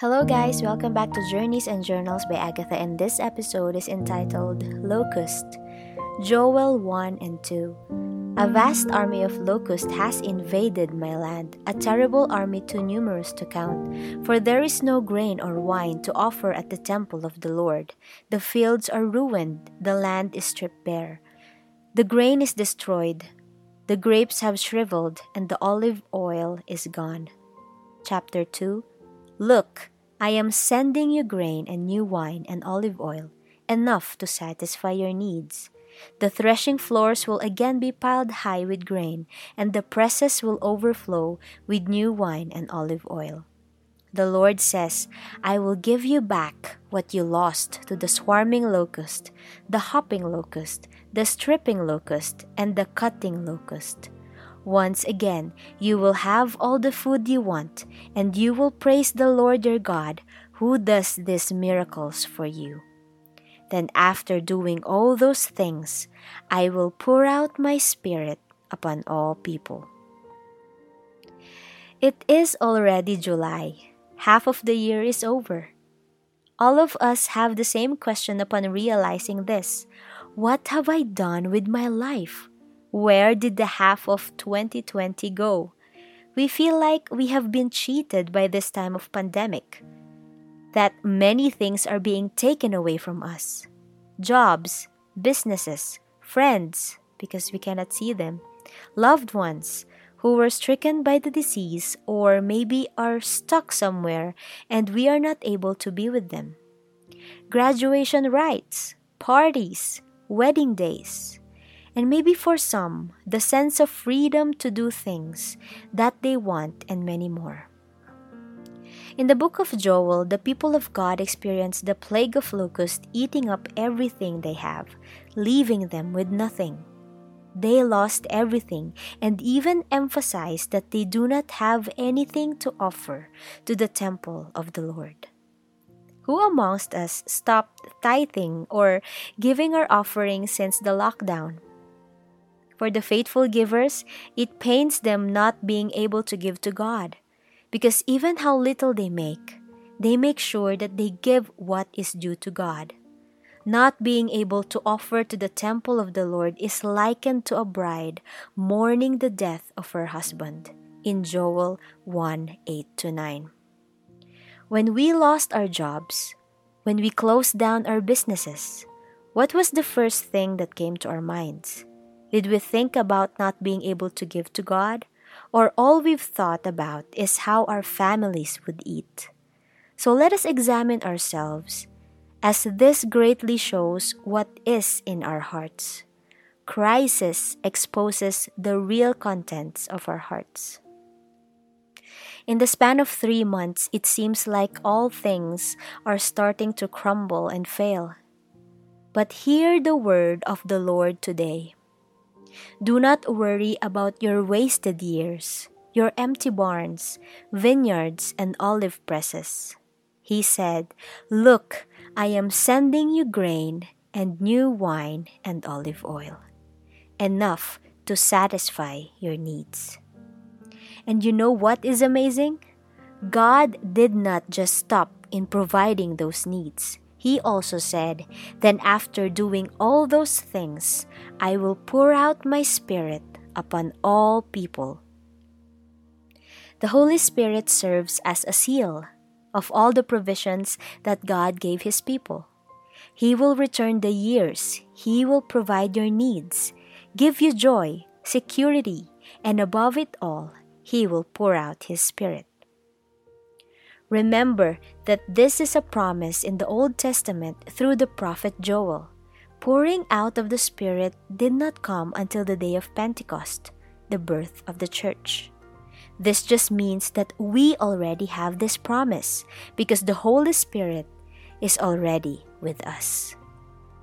Hello, guys, welcome back to Journeys and Journals by Agatha, and this episode is entitled Locust. Joel 1 and 2. A vast army of locusts has invaded my land, a terrible army too numerous to count. For there is no grain or wine to offer at the temple of the Lord. The fields are ruined, the land is stripped bare. The grain is destroyed, the grapes have shriveled, and the olive oil is gone. Chapter 2 Look, I am sending you grain and new wine and olive oil, enough to satisfy your needs. The threshing floors will again be piled high with grain, and the presses will overflow with new wine and olive oil. The Lord says, I will give you back what you lost to the swarming locust, the hopping locust, the stripping locust, and the cutting locust. Once again, you will have all the food you want, and you will praise the Lord your God, who does these miracles for you. Then, after doing all those things, I will pour out my Spirit upon all people. It is already July. Half of the year is over. All of us have the same question upon realizing this What have I done with my life? Where did the half of 2020 go? We feel like we have been cheated by this time of pandemic. That many things are being taken away from us. Jobs, businesses, friends, because we cannot see them, loved ones who were stricken by the disease or maybe are stuck somewhere and we are not able to be with them. Graduation rites, parties, wedding days, and maybe for some, the sense of freedom to do things that they want, and many more. In the book of Joel, the people of God experience the plague of locusts eating up everything they have, leaving them with nothing. They lost everything and even emphasized that they do not have anything to offer to the temple of the Lord. Who amongst us stopped tithing or giving our offering since the lockdown? For the faithful givers, it pains them not being able to give to God, because even how little they make, they make sure that they give what is due to God. Not being able to offer to the temple of the Lord is likened to a bride mourning the death of her husband. In Joel 1 8 9. When we lost our jobs, when we closed down our businesses, what was the first thing that came to our minds? Did we think about not being able to give to God? Or all we've thought about is how our families would eat? So let us examine ourselves, as this greatly shows what is in our hearts. Crisis exposes the real contents of our hearts. In the span of three months, it seems like all things are starting to crumble and fail. But hear the word of the Lord today. Do not worry about your wasted years, your empty barns, vineyards, and olive presses. He said, Look, I am sending you grain and new wine and olive oil, enough to satisfy your needs. And you know what is amazing? God did not just stop in providing those needs. He also said, Then after doing all those things, I will pour out my Spirit upon all people. The Holy Spirit serves as a seal of all the provisions that God gave His people. He will return the years, He will provide your needs, give you joy, security, and above it all, He will pour out His Spirit. Remember that this is a promise in the Old Testament through the prophet Joel. Pouring out of the Spirit did not come until the day of Pentecost, the birth of the church. This just means that we already have this promise because the Holy Spirit is already with us.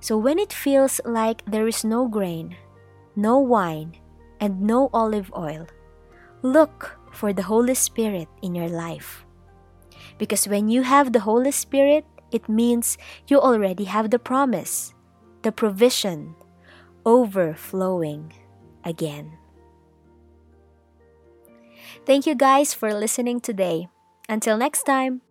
So when it feels like there is no grain, no wine, and no olive oil, look for the Holy Spirit in your life. Because when you have the Holy Spirit, it means you already have the promise, the provision, overflowing again. Thank you guys for listening today. Until next time.